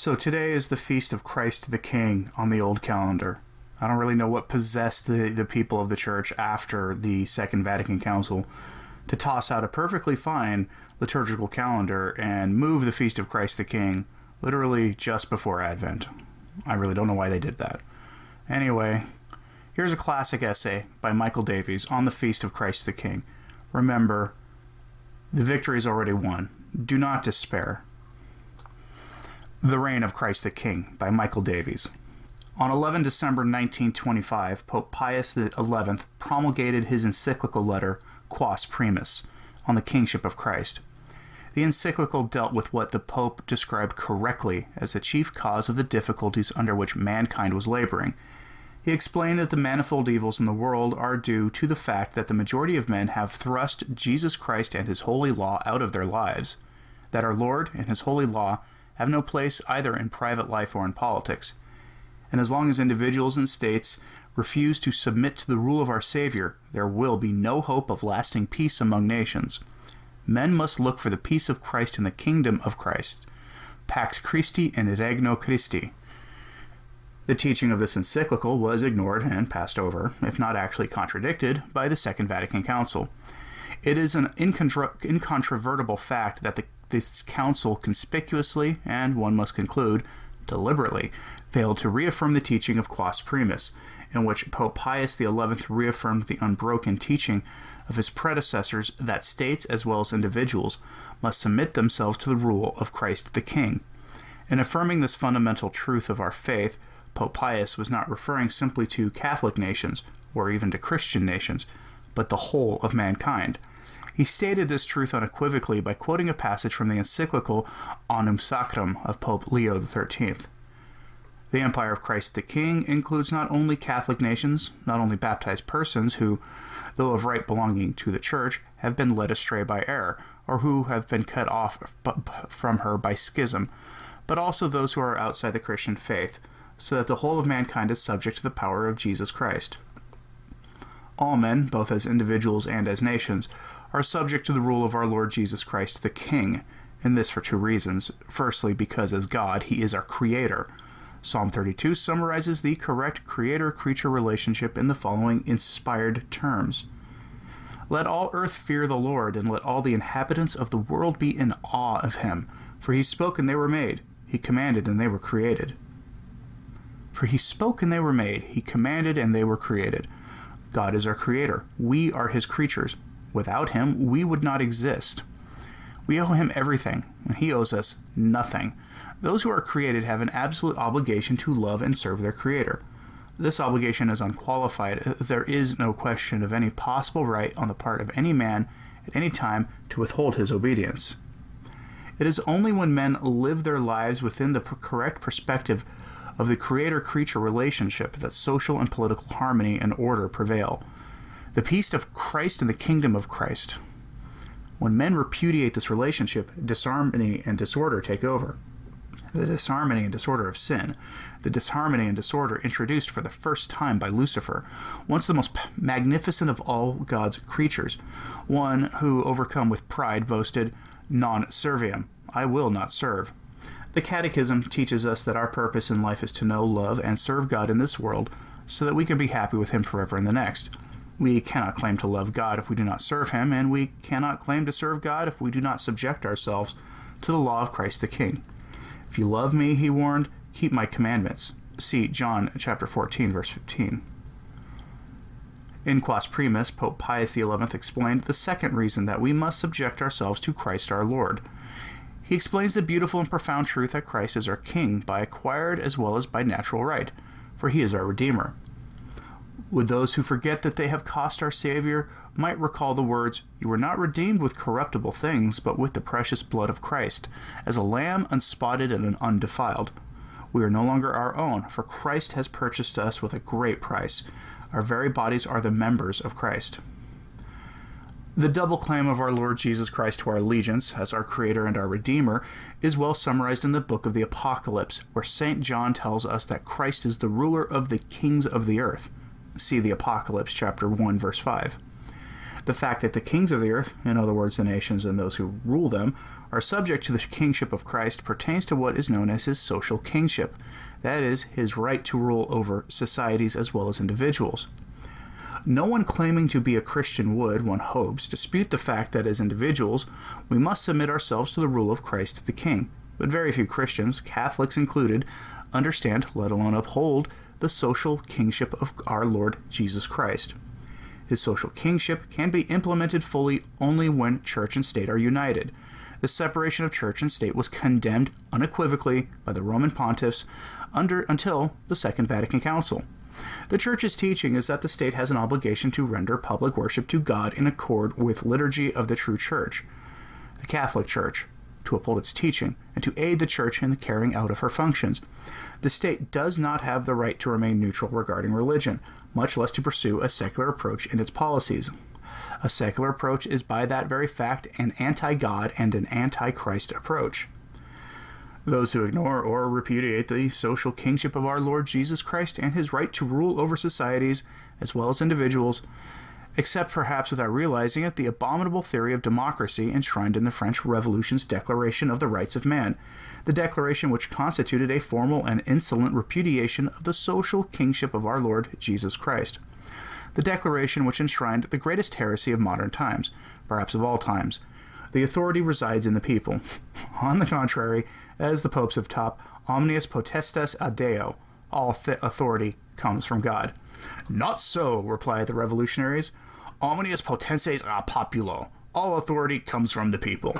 So today is the feast of Christ the King on the old calendar. I don't really know what possessed the, the people of the church after the Second Vatican Council to toss out a perfectly fine liturgical calendar and move the Feast of Christ the King literally just before Advent. I really don't know why they did that. Anyway, here's a classic essay by Michael Davies on the Feast of Christ the King. Remember, the victory is already won. Do not despair. The Reign of Christ the King by Michael Davies. On 11 December 1925, Pope Pius XI promulgated his encyclical letter, Quas Primas, on the kingship of Christ. The encyclical dealt with what the Pope described correctly as the chief cause of the difficulties under which mankind was laboring. He explained that the manifold evils in the world are due to the fact that the majority of men have thrust Jesus Christ and his holy law out of their lives, that our Lord and his holy law have no place either in private life or in politics. And as long as individuals and states refuse to submit to the rule of our Savior, there will be no hope of lasting peace among nations. Men must look for the peace of Christ in the kingdom of Christ. Pax Christi in regno Christi. The teaching of this encyclical was ignored and passed over, if not actually contradicted, by the Second Vatican Council. It is an incontro- incontrovertible fact that the this council conspicuously, and one must conclude, deliberately, failed to reaffirm the teaching of Quas Primas, in which Pope Pius XI reaffirmed the unbroken teaching of his predecessors that states as well as individuals must submit themselves to the rule of Christ the King. In affirming this fundamental truth of our faith, Pope Pius was not referring simply to Catholic nations or even to Christian nations, but the whole of mankind. He stated this truth unequivocally by quoting a passage from the encyclical Annum Sacrum of Pope Leo XIII. The Empire of Christ the King includes not only Catholic nations, not only baptized persons who, though of right belonging to the Church, have been led astray by error, or who have been cut off from her by schism, but also those who are outside the Christian faith, so that the whole of mankind is subject to the power of Jesus Christ. All men, both as individuals and as nations, are subject to the rule of our Lord Jesus Christ the King, and this for two reasons. Firstly, because as God, He is our Creator. Psalm 32 summarizes the correct creator creature relationship in the following inspired terms Let all earth fear the Lord, and let all the inhabitants of the world be in awe of Him. For He spoke and they were made, He commanded and they were created. For He spoke and they were made, He commanded and they were created. God is our Creator. We are His creatures. Without him, we would not exist. We owe him everything, and he owes us nothing. Those who are created have an absolute obligation to love and serve their Creator. This obligation is unqualified. There is no question of any possible right on the part of any man at any time to withhold his obedience. It is only when men live their lives within the correct perspective of the creator creature relationship that social and political harmony and order prevail the peace of Christ and the kingdom of Christ. When men repudiate this relationship, disharmony and disorder take over. The disharmony and disorder of sin, the disharmony and disorder introduced for the first time by Lucifer, once the most magnificent of all God's creatures, one who, overcome with pride, boasted, Non serviam, I will not serve. The Catechism teaches us that our purpose in life is to know, love, and serve God in this world so that we can be happy with Him forever in the next. We cannot claim to love God if we do not serve Him, and we cannot claim to serve God if we do not subject ourselves to the law of Christ the King. If you love me, he warned, keep my commandments. See John chapter 14, verse 15. In Quas Primas, Pope Pius XI explained the second reason that we must subject ourselves to Christ our Lord. He explains the beautiful and profound truth that Christ is our King by acquired as well as by natural right, for he is our Redeemer. Would those who forget that they have cost our Savior might recall the words, You were not redeemed with corruptible things, but with the precious blood of Christ, as a lamb unspotted and undefiled. We are no longer our own, for Christ has purchased us with a great price. Our very bodies are the members of Christ. The double claim of our Lord Jesus Christ to our allegiance, as our Creator and our Redeemer, is well summarized in the book of the Apocalypse, where St. John tells us that Christ is the ruler of the kings of the earth. See the Apocalypse, chapter 1, verse 5. The fact that the kings of the earth, in other words, the nations and those who rule them, are subject to the kingship of Christ pertains to what is known as his social kingship, that is, his right to rule over societies as well as individuals. No one claiming to be a Christian would, one hopes, dispute the fact that as individuals we must submit ourselves to the rule of Christ the King. But very few Christians, Catholics included, understand, let alone uphold, the social kingship of our Lord Jesus Christ. His social kingship can be implemented fully only when church and state are united. The separation of church and state was condemned unequivocally by the Roman pontiffs under, until the Second Vatican Council. The Church's teaching is that the state has an obligation to render public worship to God in accord with liturgy of the true Church, the Catholic Church, to uphold its teaching and to aid the Church in the carrying out of her functions. The state does not have the right to remain neutral regarding religion, much less to pursue a secular approach in its policies. A secular approach is by that very fact an anti God and an anti Christ approach. Those who ignore or repudiate the social kingship of our Lord Jesus Christ and his right to rule over societies as well as individuals, accept perhaps without realizing it the abominable theory of democracy enshrined in the French Revolution's Declaration of the Rights of Man, the declaration which constituted a formal and insolent repudiation of the social kingship of our Lord Jesus Christ. The declaration which enshrined the greatest heresy of modern times, perhaps of all times. The authority resides in the people. On the contrary, as the popes have taught, omnius potestas ad Deo, all th- authority comes from God. Not so, replied the revolutionaries. Omnius potentes a populo, all authority comes from the people.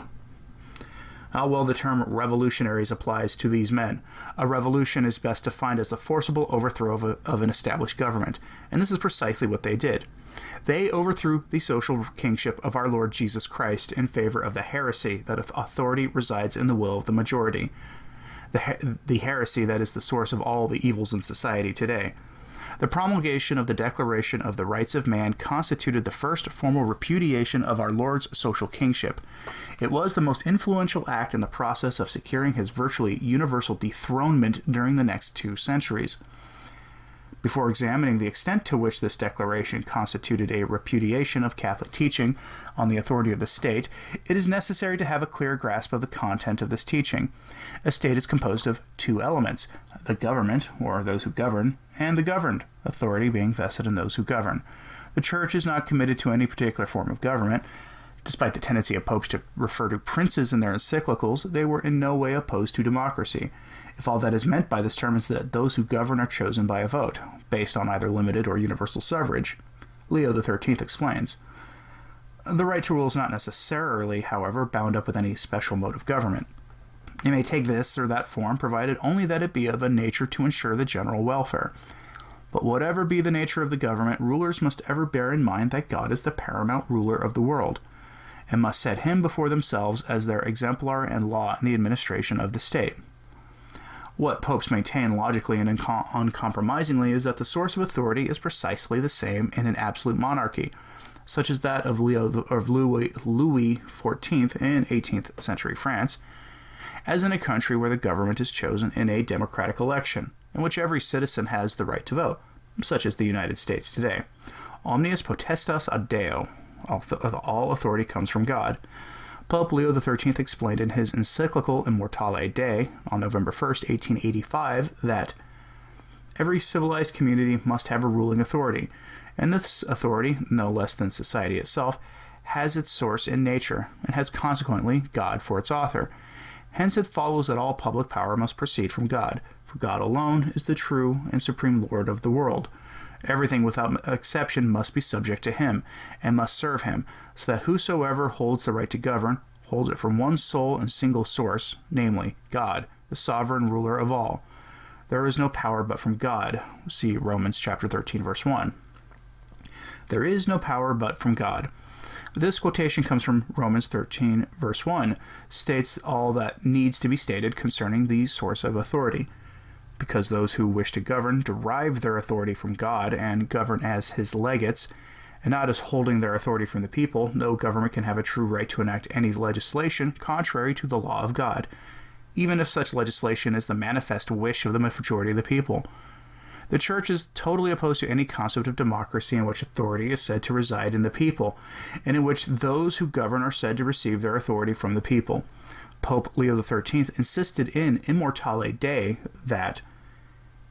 How well the term revolutionaries applies to these men. A revolution is best defined as the forcible overthrow of, a, of an established government, and this is precisely what they did. They overthrew the social kingship of our Lord Jesus Christ in favor of the heresy that authority resides in the will of the majority. The, the heresy that is the source of all the evils in society today. The promulgation of the Declaration of the Rights of Man constituted the first formal repudiation of our Lord's social kingship. It was the most influential act in the process of securing his virtually universal dethronement during the next two centuries. Before examining the extent to which this declaration constituted a repudiation of Catholic teaching on the authority of the state, it is necessary to have a clear grasp of the content of this teaching. A state is composed of two elements the government, or those who govern, and the governed, authority being vested in those who govern. The Church is not committed to any particular form of government. Despite the tendency of popes to refer to princes in their encyclicals, they were in no way opposed to democracy if all that is meant by this term is that those who govern are chosen by a vote, based on either limited or universal suffrage. Leo XIII explains. The right to rule is not necessarily, however, bound up with any special mode of government. It may take this or that form, provided only that it be of a nature to ensure the general welfare. But whatever be the nature of the government, rulers must ever bear in mind that God is the paramount ruler of the world, and must set him before themselves as their exemplar and law in the administration of the state. What popes maintain logically and uncompromisingly is that the source of authority is precisely the same in an absolute monarchy, such as that of Leo of Louis, Louis XIV in 18th century France, as in a country where the government is chosen in a democratic election, in which every citizen has the right to vote, such as the United States today. Omnius potestas ad Deo, all authority comes from God. Pope Leo XIII explained in his encyclical Immortale Dei on November 1, 1885, that every civilized community must have a ruling authority, and this authority, no less than society itself, has its source in nature, and has consequently God for its author. Hence it follows that all public power must proceed from God, God alone is the true and supreme Lord of the world. Everything without exception must be subject to him, and must serve him, so that whosoever holds the right to govern holds it from one sole and single source, namely, God, the sovereign ruler of all. There is no power but from God. See Romans chapter 13 verse 1. There is no power but from God. This quotation comes from Romans 13 verse 1, states all that needs to be stated concerning the source of authority because those who wish to govern derive their authority from God and govern as his legates, and not as holding their authority from the people, no government can have a true right to enact any legislation contrary to the law of God, even if such legislation is the manifest wish of the majority of the people. The Church is totally opposed to any concept of democracy in which authority is said to reside in the people, and in which those who govern are said to receive their authority from the people. Pope Leo XIII insisted in Immortale Dei that,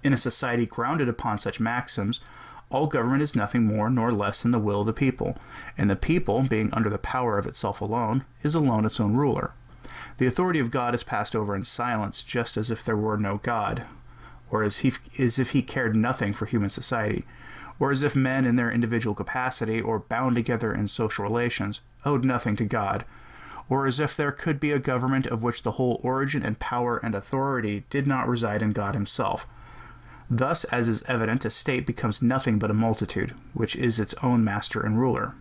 in a society grounded upon such maxims, all government is nothing more nor less than the will of the people, and the people, being under the power of itself alone, is alone its own ruler. The authority of God is passed over in silence, just as if there were no God, or as, he, as if he cared nothing for human society, or as if men in their individual capacity, or bound together in social relations, owed nothing to God, or as if there could be a government of which the whole origin and power and authority did not reside in God himself. Thus, as is evident, a state becomes nothing but a multitude, which is its own master and ruler.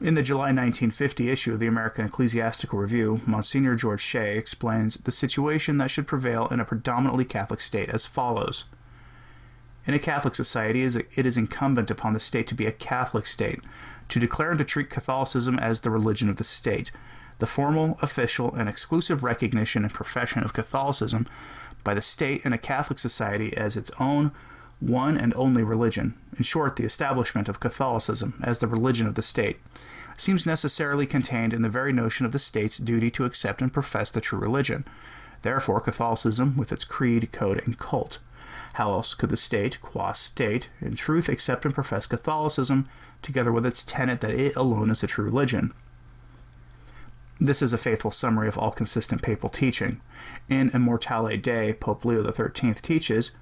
In the July 1950 issue of the American Ecclesiastical Review, Monsignor George Shea explains the situation that should prevail in a predominantly Catholic state as follows. In a Catholic society, it is incumbent upon the state to be a Catholic state, to declare and to treat Catholicism as the religion of the state. The formal, official, and exclusive recognition and profession of Catholicism by the state in a Catholic society as its own one and only religion, in short, the establishment of Catholicism as the religion of the state, seems necessarily contained in the very notion of the state's duty to accept and profess the true religion. Therefore, Catholicism, with its creed, code, and cult. How else could the state, qua state, in truth accept and profess Catholicism, together with its tenet that it alone is the true religion? This is a faithful summary of all consistent papal teaching. In Immortale Dei, Pope Leo XIII teaches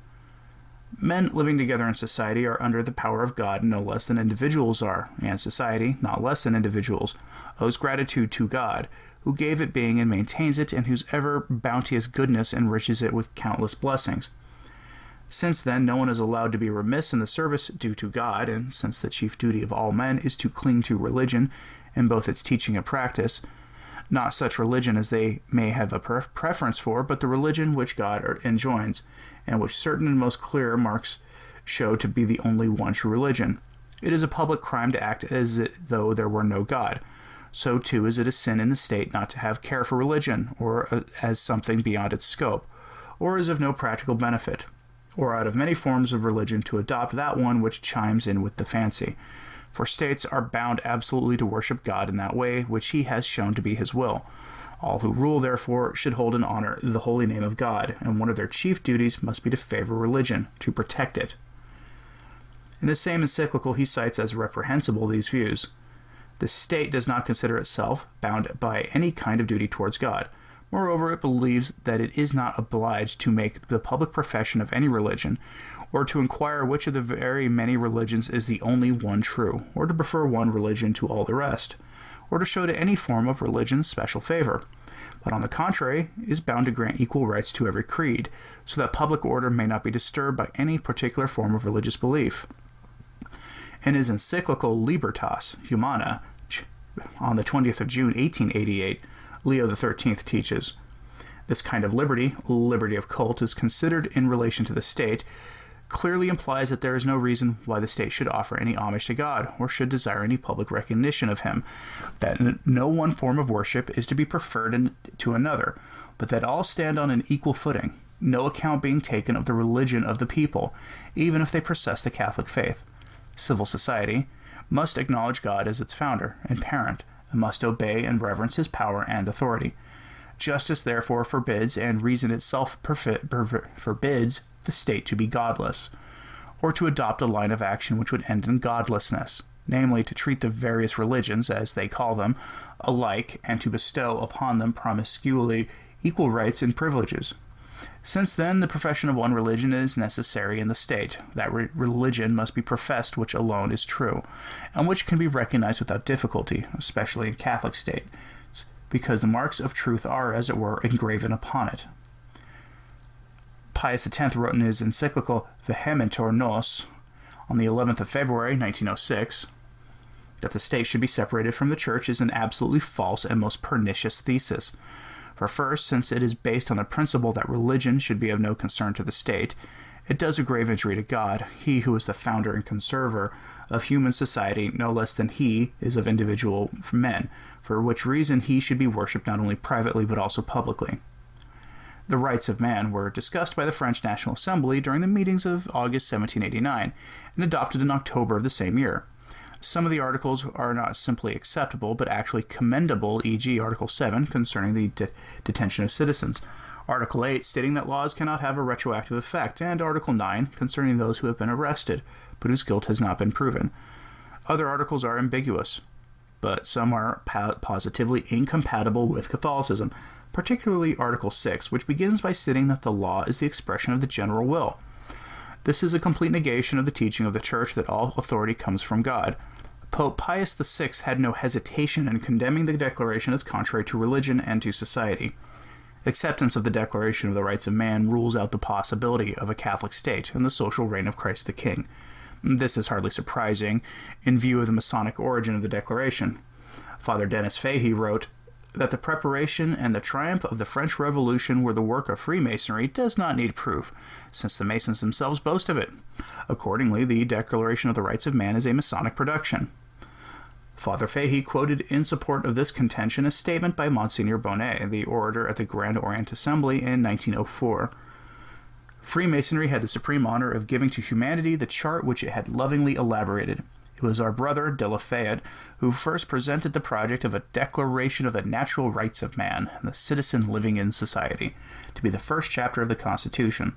Men living together in society are under the power of God no less than individuals are, and society, not less than individuals, owes gratitude to God, who gave it being and maintains it, and whose ever bounteous goodness enriches it with countless blessings. Since then, no one is allowed to be remiss in the service due to God, and since the chief duty of all men is to cling to religion in both its teaching and practice, not such religion as they may have a preference for, but the religion which God enjoins, and which certain and most clear marks show to be the only one true religion. It is a public crime to act as though there were no God. So too is it a sin in the state not to have care for religion, or uh, as something beyond its scope, or as of no practical benefit, or out of many forms of religion to adopt that one which chimes in with the fancy for states are bound absolutely to worship God in that way which he has shown to be his will. All who rule, therefore, should hold in honor the holy name of God, and one of their chief duties must be to favor religion, to protect it. In the same encyclical, he cites as reprehensible these views. The state does not consider itself bound by any kind of duty towards God. Moreover, it believes that it is not obliged to make the public profession of any religion, or to inquire which of the very many religions is the only one true, or to prefer one religion to all the rest, or to show to any form of religion special favor, but on the contrary is bound to grant equal rights to every creed, so that public order may not be disturbed by any particular form of religious belief. In his encyclical Libertas Humana, on the 20th of June 1888, Leo XIII teaches, this kind of liberty, liberty of cult, is considered in relation to the state clearly implies that there is no reason why the state should offer any homage to God or should desire any public recognition of Him, that no one form of worship is to be preferred to another, but that all stand on an equal footing, no account being taken of the religion of the people, even if they profess the Catholic faith. Civil society must acknowledge God as its founder and parent, and must obey and reverence His power and authority. Justice therefore forbids, and reason itself forbids, the state to be godless, or to adopt a line of action which would end in godlessness, namely to treat the various religions, as they call them, alike, and to bestow upon them promiscuously equal rights and privileges. Since then, the profession of one religion is necessary in the state. That re- religion must be professed which alone is true, and which can be recognized without difficulty, especially in Catholic states, because the marks of truth are, as it were, engraven upon it. Pius X wrote in his encyclical Vehementer Nos on the 11th of February 1906 that the state should be separated from the church is an absolutely false and most pernicious thesis. For first, since it is based on the principle that religion should be of no concern to the state, it does a grave injury to God, he who is the founder and conserver of human society no less than he is of individual men, for which reason he should be worshipped not only privately but also publicly. The rights of man were discussed by the French National Assembly during the meetings of August 1789 and adopted in October of the same year. Some of the articles are not simply acceptable, but actually commendable, e.g., Article 7 concerning the de- detention of citizens, Article 8 stating that laws cannot have a retroactive effect, and Article 9 concerning those who have been arrested, but whose guilt has not been proven. Other articles are ambiguous, but some are positively incompatible with Catholicism, particularly Article 6, which begins by stating that the law is the expression of the general will. This is a complete negation of the teaching of the Church that all authority comes from God. Pope Pius VI had no hesitation in condemning the declaration as contrary to religion and to society. Acceptance of the Declaration of the Rights of Man rules out the possibility of a Catholic state and the social reign of Christ the King. This is hardly surprising in view of the Masonic origin of the Declaration. Father Denis Fahey wrote, that the preparation and the triumph of the French Revolution were the work of Freemasonry does not need proof, since the Masons themselves boast of it. Accordingly, the Declaration of the Rights of Man is a Masonic production. Father Fahey quoted in support of this contention a statement by Monsignor Bonnet, the orator at the Grand Orient Assembly in 1904. Freemasonry had the supreme honor of giving to humanity the chart which it had lovingly elaborated. It was our brother de la Fayette who first presented the project of a Declaration of the Natural Rights of Man and the Citizen Living in Society to be the first chapter of the Constitution.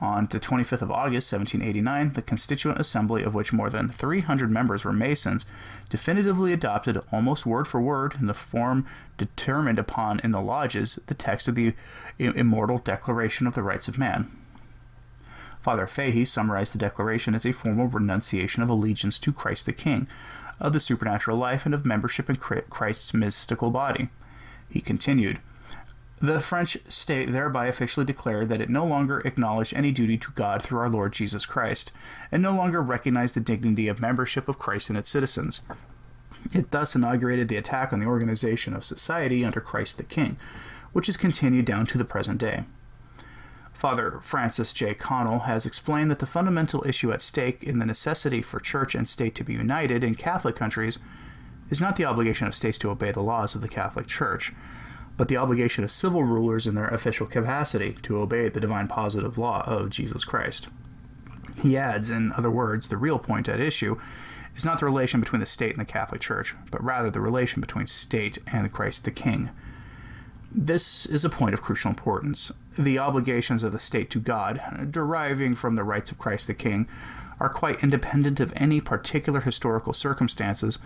On the 25th of August, 1789, the Constituent Assembly, of which more than 300 members were Masons, definitively adopted, almost word for word, in the form determined upon in the lodges, the text of the immortal Declaration of the Rights of Man. Father Fahey summarized the Declaration as a formal renunciation of allegiance to Christ the King, of the supernatural life, and of membership in Christ's mystical body. He continued, the French state thereby officially declared that it no longer acknowledged any duty to God through our Lord Jesus Christ, and no longer recognized the dignity of membership of Christ and its citizens. It thus inaugurated the attack on the organization of society under Christ the King, which has continued down to the present day. Father Francis J. Connell has explained that the fundamental issue at stake in the necessity for church and state to be united in Catholic countries is not the obligation of states to obey the laws of the Catholic Church but the obligation of civil rulers in their official capacity to obey the divine positive law of Jesus Christ. He adds, in other words, the real point at issue is not the relation between the state and the Catholic Church, but rather the relation between state and Christ the King. This is a point of crucial importance. The obligations of the state to God, deriving from the rights of Christ the King, are quite independent of any particular historical circumstances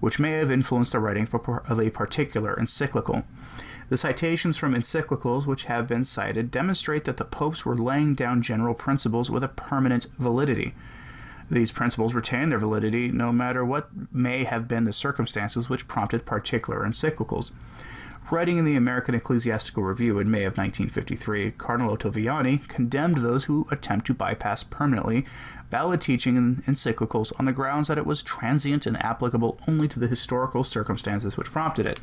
which may have influenced the writing of a particular encyclical. The citations from encyclicals which have been cited demonstrate that the popes were laying down general principles with a permanent validity. These principles retain their validity no matter what may have been the circumstances which prompted particular encyclicals. Writing in the American Ecclesiastical Review in May of 1953, Cardinal Ottaviani condemned those who attempt to bypass permanently valid teaching in encyclicals on the grounds that it was transient and applicable only to the historical circumstances which prompted it.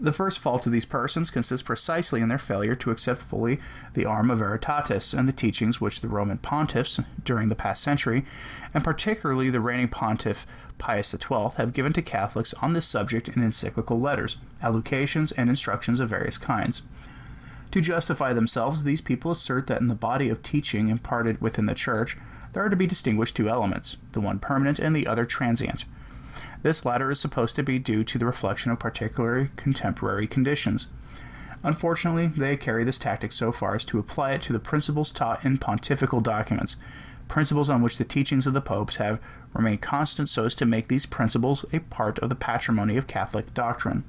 The first fault of these persons consists precisely in their failure to accept fully the arm of Veritatis and the teachings which the Roman pontiffs during the past century, and particularly the reigning pontiff Pius XII, have given to Catholics on this subject in encyclical letters, allocations, and instructions of various kinds. To justify themselves, these people assert that in the body of teaching imparted within the Church, there are to be distinguished two elements, the one permanent and the other transient. This latter is supposed to be due to the reflection of particular contemporary conditions. Unfortunately, they carry this tactic so far as to apply it to the principles taught in pontifical documents, principles on which the teachings of the popes have remained constant so as to make these principles a part of the patrimony of Catholic doctrine.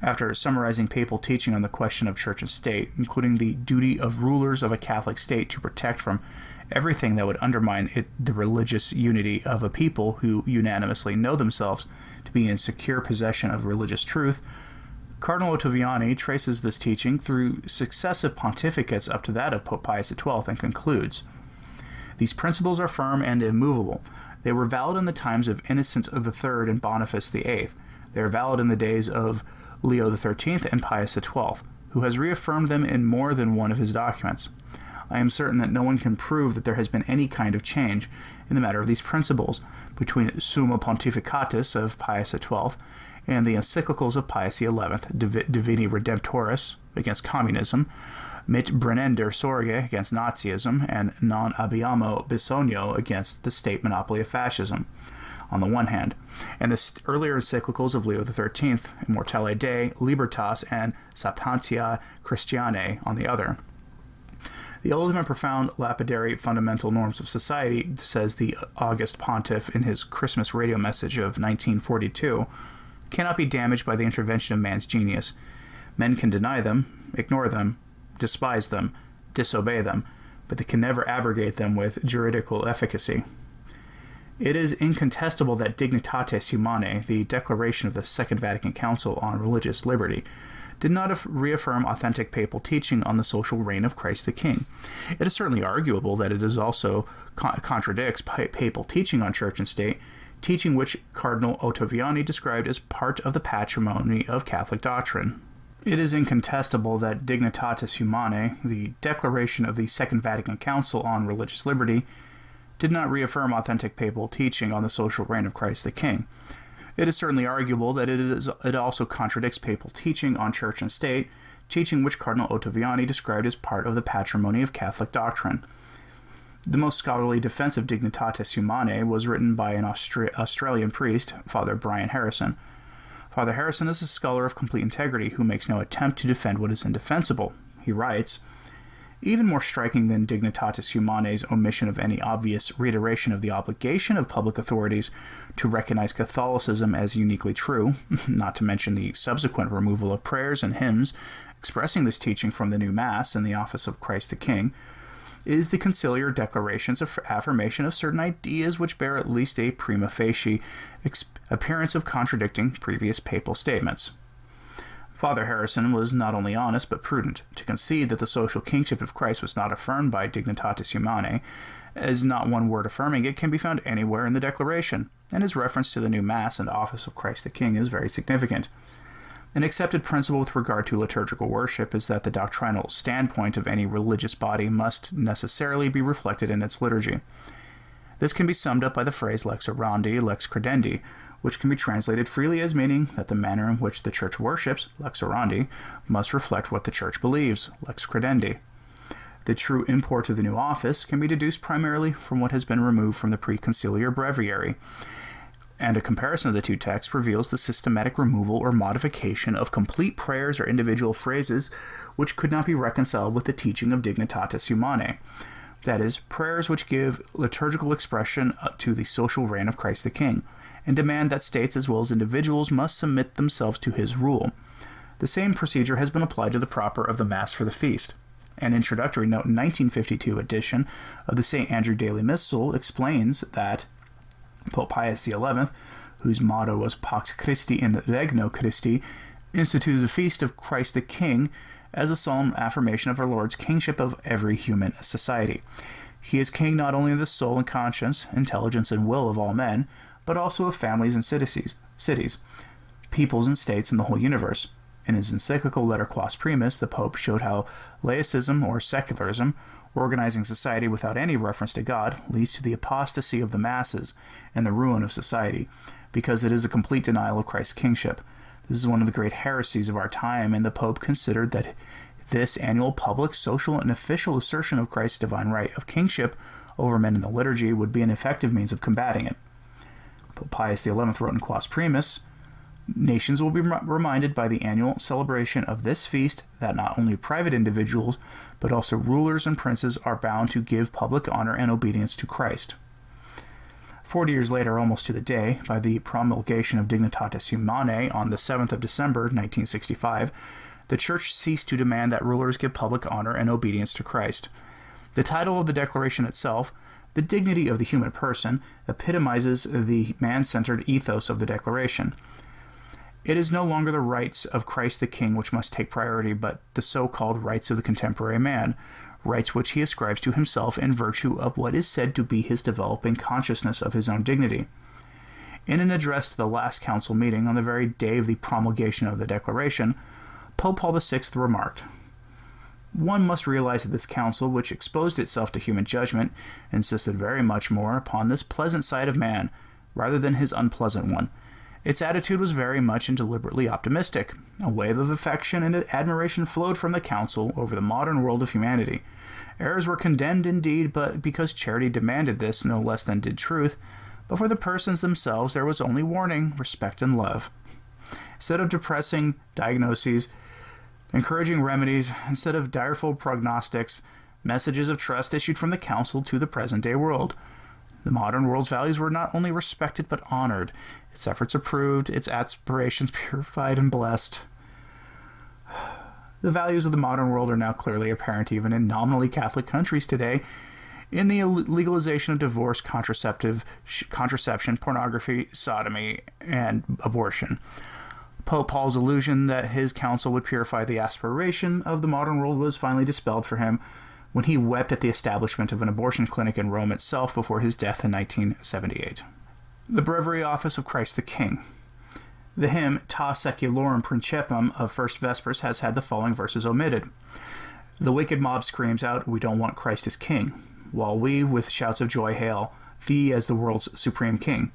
After summarizing papal teaching on the question of church and state, including the duty of rulers of a Catholic state to protect from everything that would undermine it, the religious unity of a people who unanimously know themselves to be in secure possession of religious truth, Cardinal Ottaviani traces this teaching through successive pontificates up to that of Pope Pius XII and concludes These principles are firm and immovable. They were valid in the times of Innocent III and Boniface VIII. They are valid in the days of Leo XIII and Pius XII, who has reaffirmed them in more than one of his documents. I am certain that no one can prove that there has been any kind of change in the matter of these principles between Summa Pontificatus of Pius XII and the encyclicals of Pius XI, Divini Redemptoris, against communism, mit brennender Sorge against Nazism, and non abbiamo bisogno against the state monopoly of fascism, on the one hand, and the earlier encyclicals of Leo XIII, Immortale Dei, Libertas, and Sapientia Christianae, on the other. The ultimate profound lapidary fundamental norms of society, says the August Pontiff in his Christmas radio message of 1942, cannot be damaged by the intervention of man's genius. Men can deny them, ignore them, despise them, disobey them, but they can never abrogate them with juridical efficacy. It is incontestable that Dignitatis Humanae, the declaration of the Second Vatican Council on religious liberty, did not reaffirm authentic papal teaching on the social reign of Christ the King. It is certainly arguable that it is also con- contradicts papal teaching on church and state, teaching which Cardinal Ottaviani described as part of the patrimony of Catholic doctrine. It is incontestable that Dignitatis Humanae, the declaration of the Second Vatican Council on religious liberty, did not reaffirm authentic papal teaching on the social reign of Christ the King. It is certainly arguable that it, is, it also contradicts papal teaching on church and state, teaching which Cardinal Ottaviani described as part of the patrimony of Catholic doctrine. The most scholarly defense of Dignitatis Humanae was written by an Austra- Australian priest, Father Brian Harrison. Father Harrison is a scholar of complete integrity who makes no attempt to defend what is indefensible. He writes, even more striking than Dignitatis Humanae's omission of any obvious reiteration of the obligation of public authorities to recognize Catholicism as uniquely true, not to mention the subsequent removal of prayers and hymns expressing this teaching from the new Mass in the office of Christ the King, is the conciliar declarations of affirmation of certain ideas which bear at least a prima facie appearance of contradicting previous papal statements. Father Harrison was not only honest but prudent. To concede that the social kingship of Christ was not affirmed by Dignitatis Humanae, as not one word affirming it can be found anywhere in the Declaration, and his reference to the new Mass and office of Christ the King is very significant. An accepted principle with regard to liturgical worship is that the doctrinal standpoint of any religious body must necessarily be reflected in its liturgy. This can be summed up by the phrase lex orandi, lex credendi, which can be translated freely as meaning that the manner in which the church worships, lex orandi, must reflect what the church believes, lex credendi. The true import of the new office can be deduced primarily from what has been removed from the preconciliar breviary, and a comparison of the two texts reveals the systematic removal or modification of complete prayers or individual phrases which could not be reconciled with the teaching of Dignitatis Humanae. That is, prayers which give liturgical expression to the social reign of Christ the King, and demand that states as well as individuals must submit themselves to his rule. The same procedure has been applied to the proper of the Mass for the feast. An introductory note in 1952 edition of the St. Andrew Daily Missal explains that Pope Pius XI, whose motto was Pax Christi in Regno Christi, instituted the feast of Christ the King as a solemn affirmation of our Lord's kingship of every human society. He is king not only of the soul and conscience, intelligence and will of all men, but also of families and cities, cities, peoples and states in the whole universe. In his encyclical Letter Quas Primas, the Pope showed how laicism or secularism Organizing society without any reference to God leads to the apostasy of the masses and the ruin of society, because it is a complete denial of Christ's kingship. This is one of the great heresies of our time, and the Pope considered that this annual public, social, and official assertion of Christ's divine right of kingship over men in the liturgy would be an effective means of combating it. Pope Pius XI wrote in Quas Primas, Nations will be reminded by the annual celebration of this feast that not only private individuals, but also rulers and princes are bound to give public honor and obedience to Christ. Forty years later, almost to the day, by the promulgation of Dignitatis Humanae on the 7th of December 1965, the Church ceased to demand that rulers give public honor and obedience to Christ. The title of the Declaration itself, The Dignity of the Human Person, epitomizes the man centered ethos of the Declaration. It is no longer the rights of Christ the King which must take priority, but the so called rights of the contemporary man, rights which he ascribes to himself in virtue of what is said to be his developing consciousness of his own dignity. In an address to the last council meeting on the very day of the promulgation of the Declaration, Pope Paul VI remarked, one must realize that this council, which exposed itself to human judgment, insisted very much more upon this pleasant side of man rather than his unpleasant one, Its attitude was very much and deliberately optimistic. A wave of affection and admiration flowed from the council over the modern world of humanity. Errors were condemned indeed, but because charity demanded this no less than did truth, but for the persons themselves there was only warning, respect, and love. Instead of depressing diagnoses, encouraging remedies, instead of direful prognostics, messages of trust issued from the council to the present day world. The modern world's values were not only respected but honored, its efforts approved, its aspirations purified and blessed. The values of the modern world are now clearly apparent even in nominally Catholic countries today, in the legalization of divorce, contraceptive, contraception, pornography, sodomy, and abortion. Pope Paul's illusion that his council would purify the aspiration of the modern world was finally dispelled for him when he wept at the establishment of an abortion clinic in Rome itself before his death in 1978. The Breviary Office of Christ the King. The hymn Te Saeculorum Principem of First Vespers has had the following verses omitted. The wicked mob screams out, We don't want Christ as King while we, with shouts of joy, hail thee as the world's supreme king.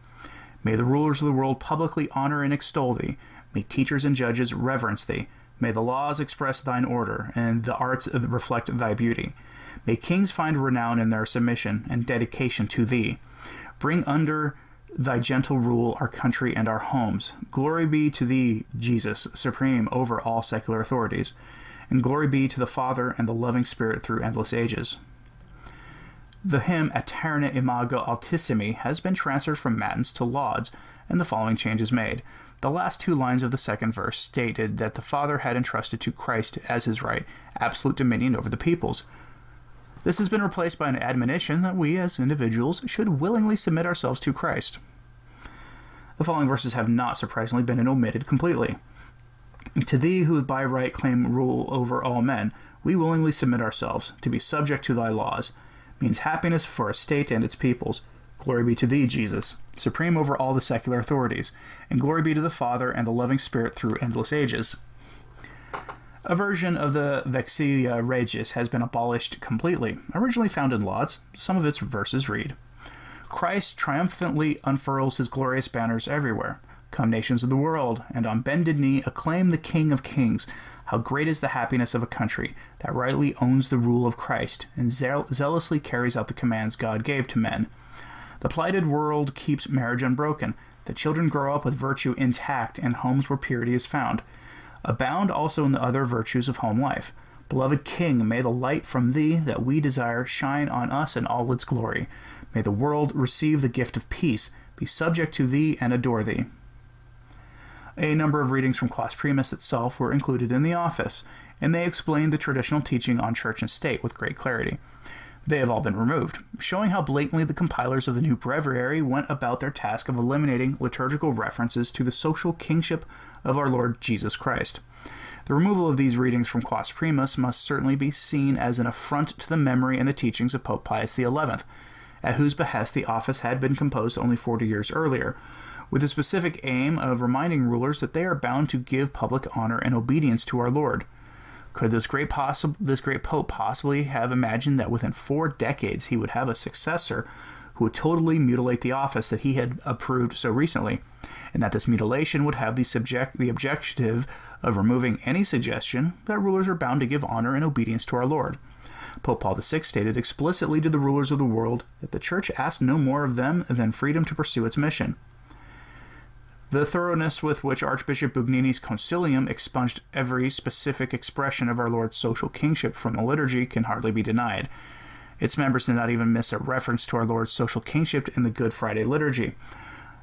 May the rulers of the world publicly honor and extol thee. May teachers and judges reverence thee. May the laws express thine order, and the arts reflect thy beauty. May kings find renown in their submission and dedication to thee. Bring under thy gentle rule our country and our homes. Glory be to thee, Jesus, supreme over all secular authorities. And glory be to the Father and the loving Spirit through endless ages. The hymn Aeterna Imago Altissimi has been transferred from Matins to Lauds, and the following changes made. The last two lines of the second verse stated that the Father had entrusted to Christ as his right absolute dominion over the peoples. This has been replaced by an admonition that we as individuals should willingly submit ourselves to Christ. The following verses have not surprisingly been omitted completely. To thee who by right claim rule over all men, we willingly submit ourselves, to be subject to thy laws, means happiness for a state and its peoples. Glory be to thee, Jesus, supreme over all the secular authorities, and glory be to the Father and the loving Spirit through endless ages. A version of the Vexilla Regis has been abolished completely. Originally found in Lauds, some of its verses read Christ triumphantly unfurls his glorious banners everywhere. Come, nations of the world, and on bended knee acclaim the King of Kings. How great is the happiness of a country that rightly owns the rule of Christ and zealously carries out the commands God gave to men. The plighted world keeps marriage unbroken. The children grow up with virtue intact and homes where purity is found. Abound also in the other virtues of home life. Beloved King, may the light from thee that we desire shine on us in all its glory. May the world receive the gift of peace, be subject to thee, and adore thee. A number of readings from Quas Primas itself were included in the office, and they explained the traditional teaching on church and state with great clarity. They have all been removed, showing how blatantly the compilers of the new breviary went about their task of eliminating liturgical references to the social kingship of our Lord Jesus Christ. The removal of these readings from Quas Primas must certainly be seen as an affront to the memory and the teachings of Pope Pius XI, at whose behest the office had been composed only 40 years earlier, with the specific aim of reminding rulers that they are bound to give public honor and obedience to our Lord. Could this great, possi- this great pope possibly have imagined that within four decades he would have a successor who would totally mutilate the office that he had approved so recently, and that this mutilation would have the subject the objective of removing any suggestion that rulers are bound to give honor and obedience to our Lord? Pope Paul VI stated explicitly to the rulers of the world that the Church asked no more of them than freedom to pursue its mission. The thoroughness with which Archbishop Bugnini's Concilium expunged every specific expression of our Lord's social kingship from the liturgy can hardly be denied. Its members did not even miss a reference to our Lord's social kingship in the Good Friday liturgy.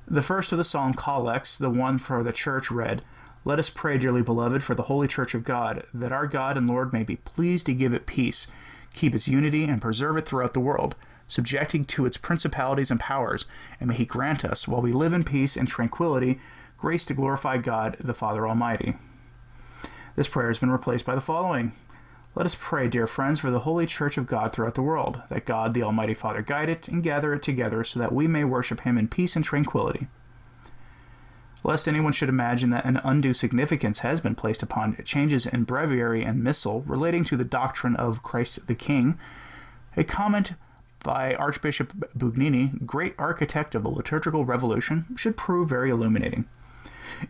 The first of the solemn collects, the one for the church, read, Let us pray, dearly beloved, for the holy church of God, that our God and Lord may be pleased to give it peace, keep its unity, and preserve it throughout the world subjecting to its principalities and powers, and may He grant us, while we live in peace and tranquility, grace to glorify God the Father Almighty. This prayer has been replaced by the following. Let us pray, dear friends, for the holy church of God throughout the world, that God the Almighty Father guide it and gather it together so that we may worship Him in peace and tranquility. Lest anyone should imagine that an undue significance has been placed upon changes in breviary and missal relating to the doctrine of Christ the King, a comment by Archbishop Bugnini, great architect of the liturgical revolution, should prove very illuminating.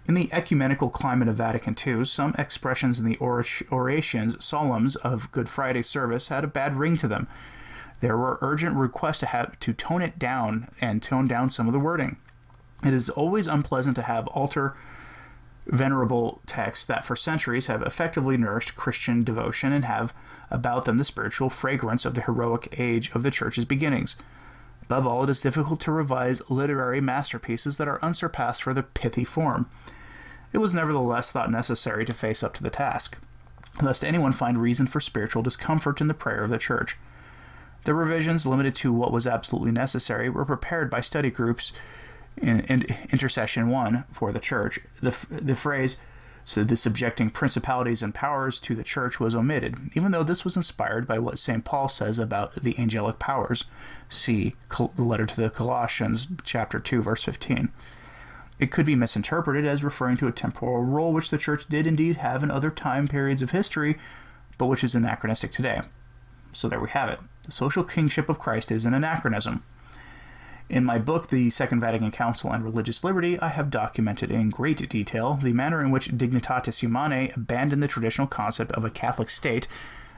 In the ecumenical climate of Vatican II, some expressions in the orations, solemns of Good Friday service had a bad ring to them. There were urgent requests to have to tone it down and tone down some of the wording. It is always unpleasant to have alter venerable texts that for centuries have effectively nourished Christian devotion and have about them the spiritual fragrance of the heroic age of the Church's beginnings. Above all, it is difficult to revise literary masterpieces that are unsurpassed for their pithy form. It was nevertheless thought necessary to face up to the task, lest anyone find reason for spiritual discomfort in the prayer of the Church. The revisions, limited to what was absolutely necessary, were prepared by study groups in, in intercession one for the church. The, the phrase, so the subjecting principalities and powers to the church was omitted, even though this was inspired by what St. Paul says about the angelic powers. See the letter to the Colossians, chapter 2, verse 15. It could be misinterpreted as referring to a temporal role which the church did indeed have in other time periods of history, but which is anachronistic today. So there we have it. The social kingship of Christ is an anachronism. In my book, The Second Vatican Council and Religious Liberty, I have documented in great detail the manner in which Dignitatis Humanae abandoned the traditional concept of a Catholic state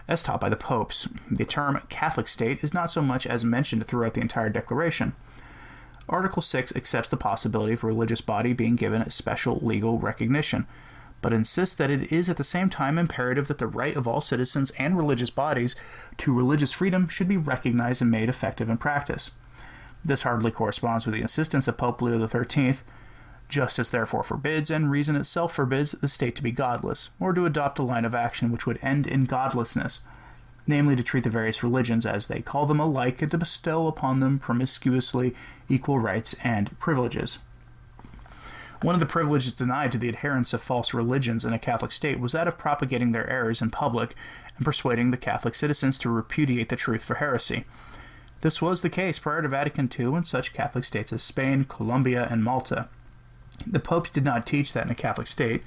as taught by the popes. The term Catholic state is not so much as mentioned throughout the entire declaration. Article 6 accepts the possibility of a religious body being given special legal recognition, but insists that it is at the same time imperative that the right of all citizens and religious bodies to religious freedom should be recognized and made effective in practice. This hardly corresponds with the insistence of Pope Leo XIII. Justice therefore forbids, and reason itself forbids, the state to be godless, or to adopt a line of action which would end in godlessness, namely to treat the various religions as they call them alike and to bestow upon them promiscuously equal rights and privileges. One of the privileges denied to the adherents of false religions in a Catholic state was that of propagating their errors in public and persuading the Catholic citizens to repudiate the truth for heresy. This was the case prior to Vatican II in such Catholic states as Spain, Colombia, and Malta. The popes did not teach that in a Catholic state,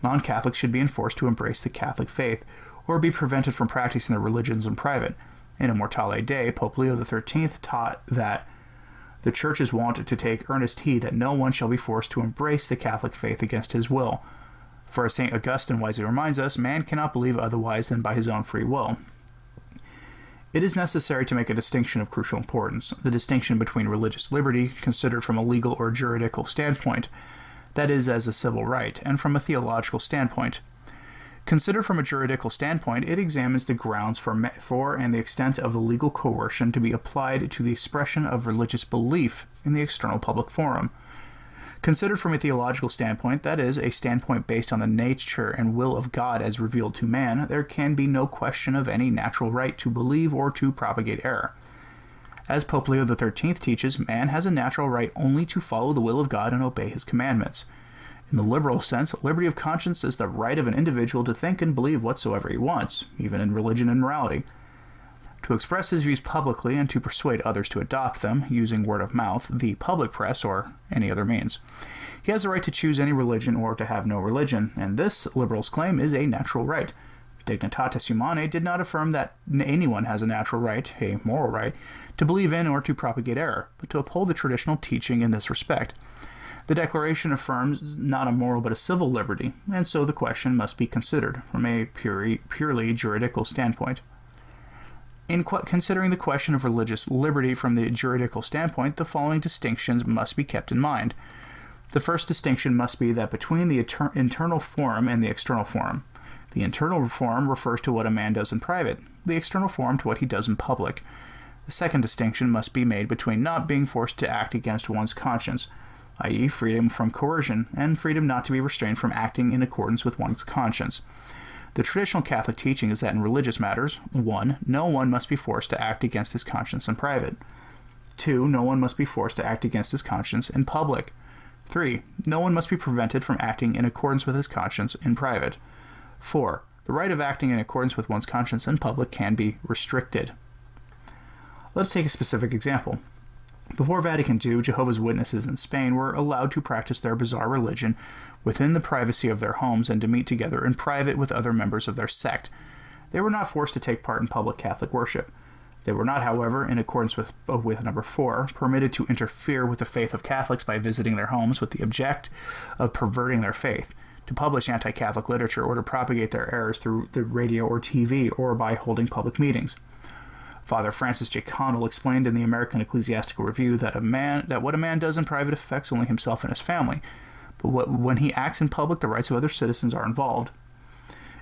non Catholics should be enforced to embrace the Catholic faith or be prevented from practicing their religions in private. In Immortale Dei, Pope Leo XIII taught that the Church is wont to take earnest heed that no one shall be forced to embrace the Catholic faith against his will. For as St. Augustine wisely reminds us, man cannot believe otherwise than by his own free will. It is necessary to make a distinction of crucial importance the distinction between religious liberty, considered from a legal or juridical standpoint, that is, as a civil right, and from a theological standpoint. Considered from a juridical standpoint, it examines the grounds for, for and the extent of the legal coercion to be applied to the expression of religious belief in the external public forum. Considered from a theological standpoint, that is, a standpoint based on the nature and will of God as revealed to man, there can be no question of any natural right to believe or to propagate error. As Pope Leo XIII teaches, man has a natural right only to follow the will of God and obey his commandments. In the liberal sense, liberty of conscience is the right of an individual to think and believe whatsoever he wants, even in religion and morality to express his views publicly and to persuade others to adopt them using word of mouth, the public press, or any other means. He has the right to choose any religion or to have no religion, and this, liberals claim, is a natural right. Dignitatis Humanae did not affirm that anyone has a natural right, a moral right, to believe in or to propagate error, but to uphold the traditional teaching in this respect. The Declaration affirms not a moral but a civil liberty, and so the question must be considered from a purely, purely juridical standpoint. In qu- considering the question of religious liberty from the juridical standpoint, the following distinctions must be kept in mind. The first distinction must be that between the inter- internal form and the external form. The internal form refers to what a man does in private, the external form to what he does in public. The second distinction must be made between not being forced to act against one's conscience, i.e., freedom from coercion, and freedom not to be restrained from acting in accordance with one's conscience. The traditional Catholic teaching is that in religious matters, 1. No one must be forced to act against his conscience in private. 2. No one must be forced to act against his conscience in public. 3. No one must be prevented from acting in accordance with his conscience in private. 4. The right of acting in accordance with one's conscience in public can be restricted. Let's take a specific example. Before Vatican II, Jehovah's Witnesses in Spain were allowed to practice their bizarre religion within the privacy of their homes and to meet together in private with other members of their sect. They were not forced to take part in public Catholic worship. They were not, however, in accordance with, uh, with number four, permitted to interfere with the faith of Catholics by visiting their homes with the object of perverting their faith, to publish anti Catholic literature, or to propagate their errors through the radio or TV, or by holding public meetings. Father Francis J. Connell explained in the American Ecclesiastical Review that a man that what a man does in private affects only himself and his family, but when he acts in public, the rights of other citizens are involved.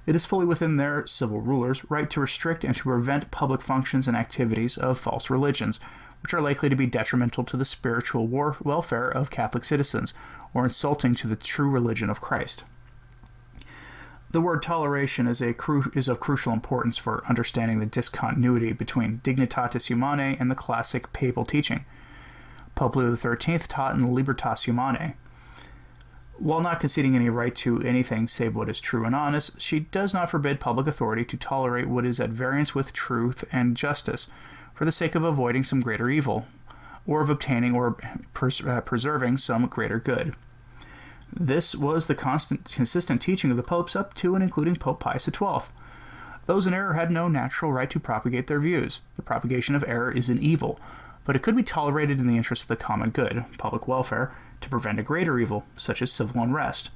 It is fully within their civil rulers' right to restrict and to prevent public functions and activities of false religions, which are likely to be detrimental to the spiritual war- welfare of Catholic citizens or insulting to the true religion of Christ. The word toleration is, a cru- is of crucial importance for understanding the discontinuity between Dignitatis Humanae and the classic papal teaching. Pope Leo XIII taught in Libertas Humanae, while not conceding any right to anything save what is true and honest, she does not forbid public authority to tolerate what is at variance with truth and justice for the sake of avoiding some greater evil, or of obtaining or uh, preserving some greater good. This was the constant, consistent teaching of the popes up to and including Pope Pius XII. Those in error had no natural right to propagate their views. The propagation of error is an evil, but it could be tolerated in the interest of the common good, public welfare, to prevent a greater evil, such as civil unrest.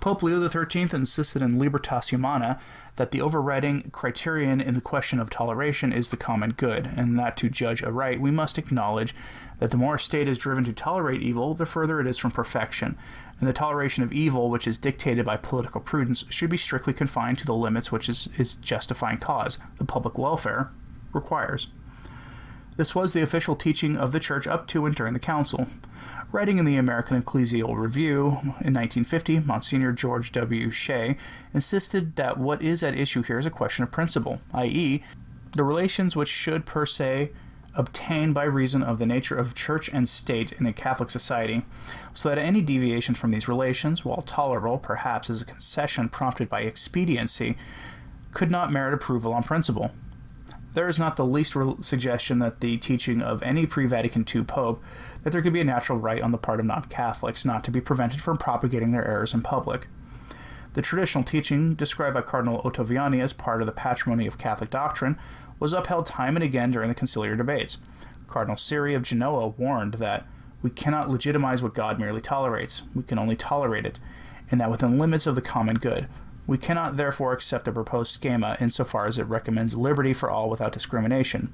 Pope Leo XIII insisted in Libertas Humana that the overriding criterion in the question of toleration is the common good, and that to judge aright we must acknowledge that the more a state is driven to tolerate evil, the further it is from perfection, and the toleration of evil, which is dictated by political prudence, should be strictly confined to the limits which is its justifying cause, the public welfare, requires. This was the official teaching of the Church up to and during the Council. Writing in the American Ecclesial Review in 1950, Monsignor George W. Shea insisted that what is at issue here is a question of principle, i.e., the relations which should per se obtain by reason of the nature of church and state in a Catholic society, so that any deviation from these relations, while tolerable perhaps as a concession prompted by expediency, could not merit approval on principle. There is not the least re- suggestion that the teaching of any pre Vatican II pope that there could be a natural right on the part of non Catholics not to be prevented from propagating their errors in public. The traditional teaching, described by Cardinal Ottaviani as part of the patrimony of Catholic doctrine, was upheld time and again during the conciliar debates. Cardinal Siri of Genoa warned that we cannot legitimize what God merely tolerates, we can only tolerate it, and that within limits of the common good. We cannot therefore accept the proposed schema insofar as it recommends liberty for all without discrimination.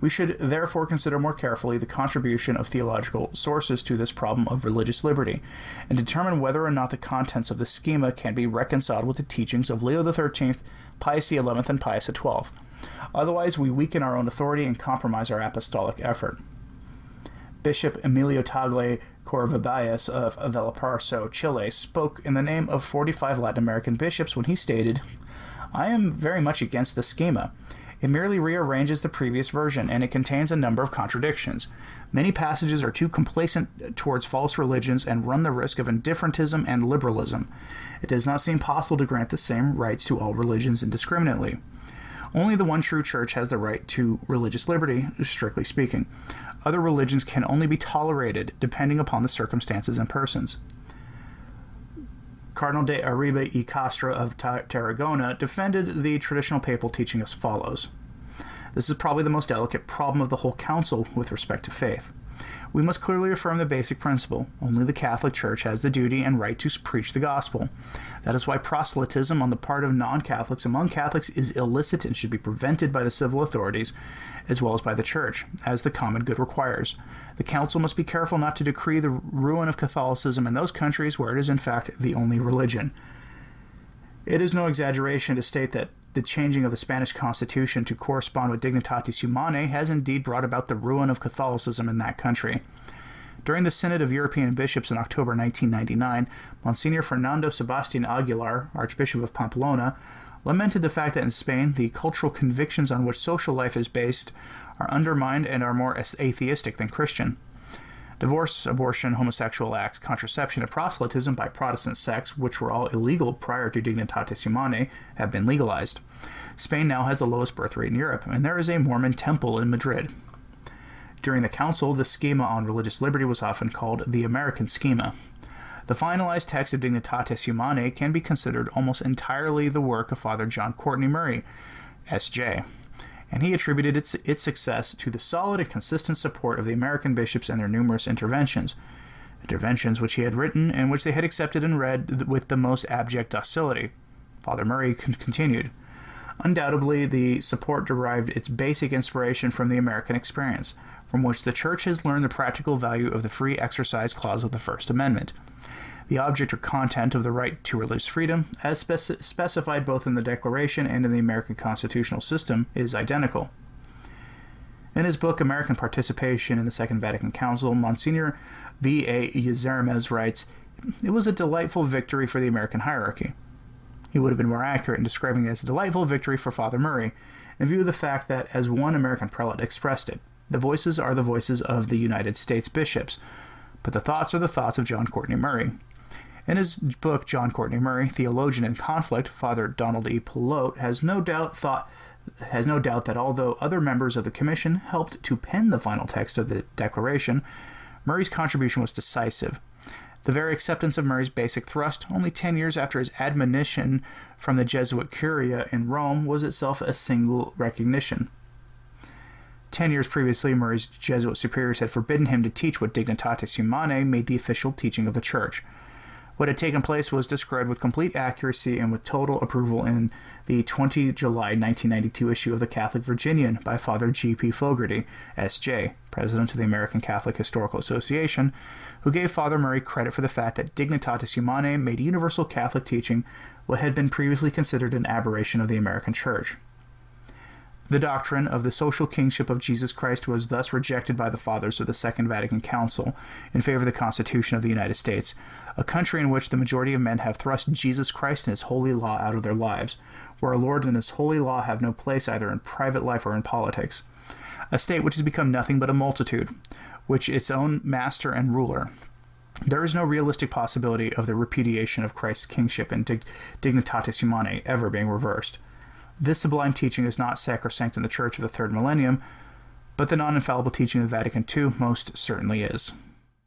We should therefore consider more carefully the contribution of theological sources to this problem of religious liberty, and determine whether or not the contents of the schema can be reconciled with the teachings of Leo XIII, Pius XI, and Pius XII. Otherwise, we weaken our own authority and compromise our apostolic effort. Bishop Emilio Tagle Covarrubias of Valparaiso, Chile, spoke in the name of 45 Latin American bishops when he stated, I am very much against the schema. It merely rearranges the previous version, and it contains a number of contradictions. Many passages are too complacent towards false religions and run the risk of indifferentism and liberalism. It does not seem possible to grant the same rights to all religions indiscriminately. Only the one true church has the right to religious liberty, strictly speaking. Other religions can only be tolerated depending upon the circumstances and persons. Cardinal de Arriba y Castro of Tarragona defended the traditional papal teaching as follows. This is probably the most delicate problem of the whole council with respect to faith. We must clearly affirm the basic principle only the Catholic Church has the duty and right to preach the gospel. That is why proselytism on the part of non Catholics among Catholics is illicit and should be prevented by the civil authorities as well as by the Church, as the common good requires. The Council must be careful not to decree the ruin of Catholicism in those countries where it is, in fact, the only religion. It is no exaggeration to state that the changing of the Spanish Constitution to correspond with Dignitatis Humanae has indeed brought about the ruin of Catholicism in that country. During the Synod of European Bishops in October 1999, Monsignor Fernando Sebastian Aguilar, Archbishop of Pamplona, lamented the fact that in Spain the cultural convictions on which social life is based are undermined and are more atheistic than Christian. Divorce, abortion, homosexual acts, contraception, and proselytism by Protestant sects, which were all illegal prior to Dignitatis Humanae, have been legalized. Spain now has the lowest birth rate in Europe, and there is a Mormon temple in Madrid. During the Council, the schema on religious liberty was often called the American schema. The finalized text of Dignitatis Humanae can be considered almost entirely the work of Father John Courtney Murray, S.J., and he attributed its, its success to the solid and consistent support of the American bishops and their numerous interventions. Interventions which he had written and which they had accepted and read with the most abject docility. Father Murray continued. Undoubtedly, the support derived its basic inspiration from the American experience, from which the Church has learned the practical value of the free exercise clause of the First Amendment. The object or content of the right to religious freedom, as speci- specified both in the Declaration and in the American constitutional system, is identical. In his book American Participation in the Second Vatican Council, Monsignor V. A. Yzermans writes, It was a delightful victory for the American hierarchy. He would have been more accurate in describing it as a delightful victory for Father Murray, in view of the fact that, as one American prelate expressed it, the voices are the voices of the United States bishops, but the thoughts are the thoughts of John Courtney Murray. In his book, John Courtney Murray, Theologian in Conflict, Father Donald E. Pelotte has no doubt thought has no doubt that although other members of the commission helped to pen the final text of the Declaration, Murray's contribution was decisive. The very acceptance of Murray's basic thrust, only 10 years after his admonition from the Jesuit Curia in Rome, was itself a single recognition. Ten years previously, Murray's Jesuit superiors had forbidden him to teach what Dignitatis Humanae made the official teaching of the Church. What had taken place was described with complete accuracy and with total approval in the 20 July 1992 issue of the Catholic Virginian by Father G.P. Fogarty, S.J., president of the American Catholic Historical Association, who gave Father Murray credit for the fact that Dignitatis Humanae made universal Catholic teaching what had been previously considered an aberration of the American Church. The doctrine of the social kingship of Jesus Christ was thus rejected by the fathers of the Second Vatican Council in favor of the Constitution of the United States, a country in which the majority of men have thrust Jesus Christ and his holy law out of their lives, where our Lord and his holy law have no place either in private life or in politics. A state which has become nothing but a multitude, which its own master and ruler. There is no realistic possibility of the repudiation of Christ's kingship and dig- dignitatis humanae ever being reversed. This sublime teaching is not sacrosanct in the Church of the third millennium, but the non infallible teaching of Vatican II most certainly is.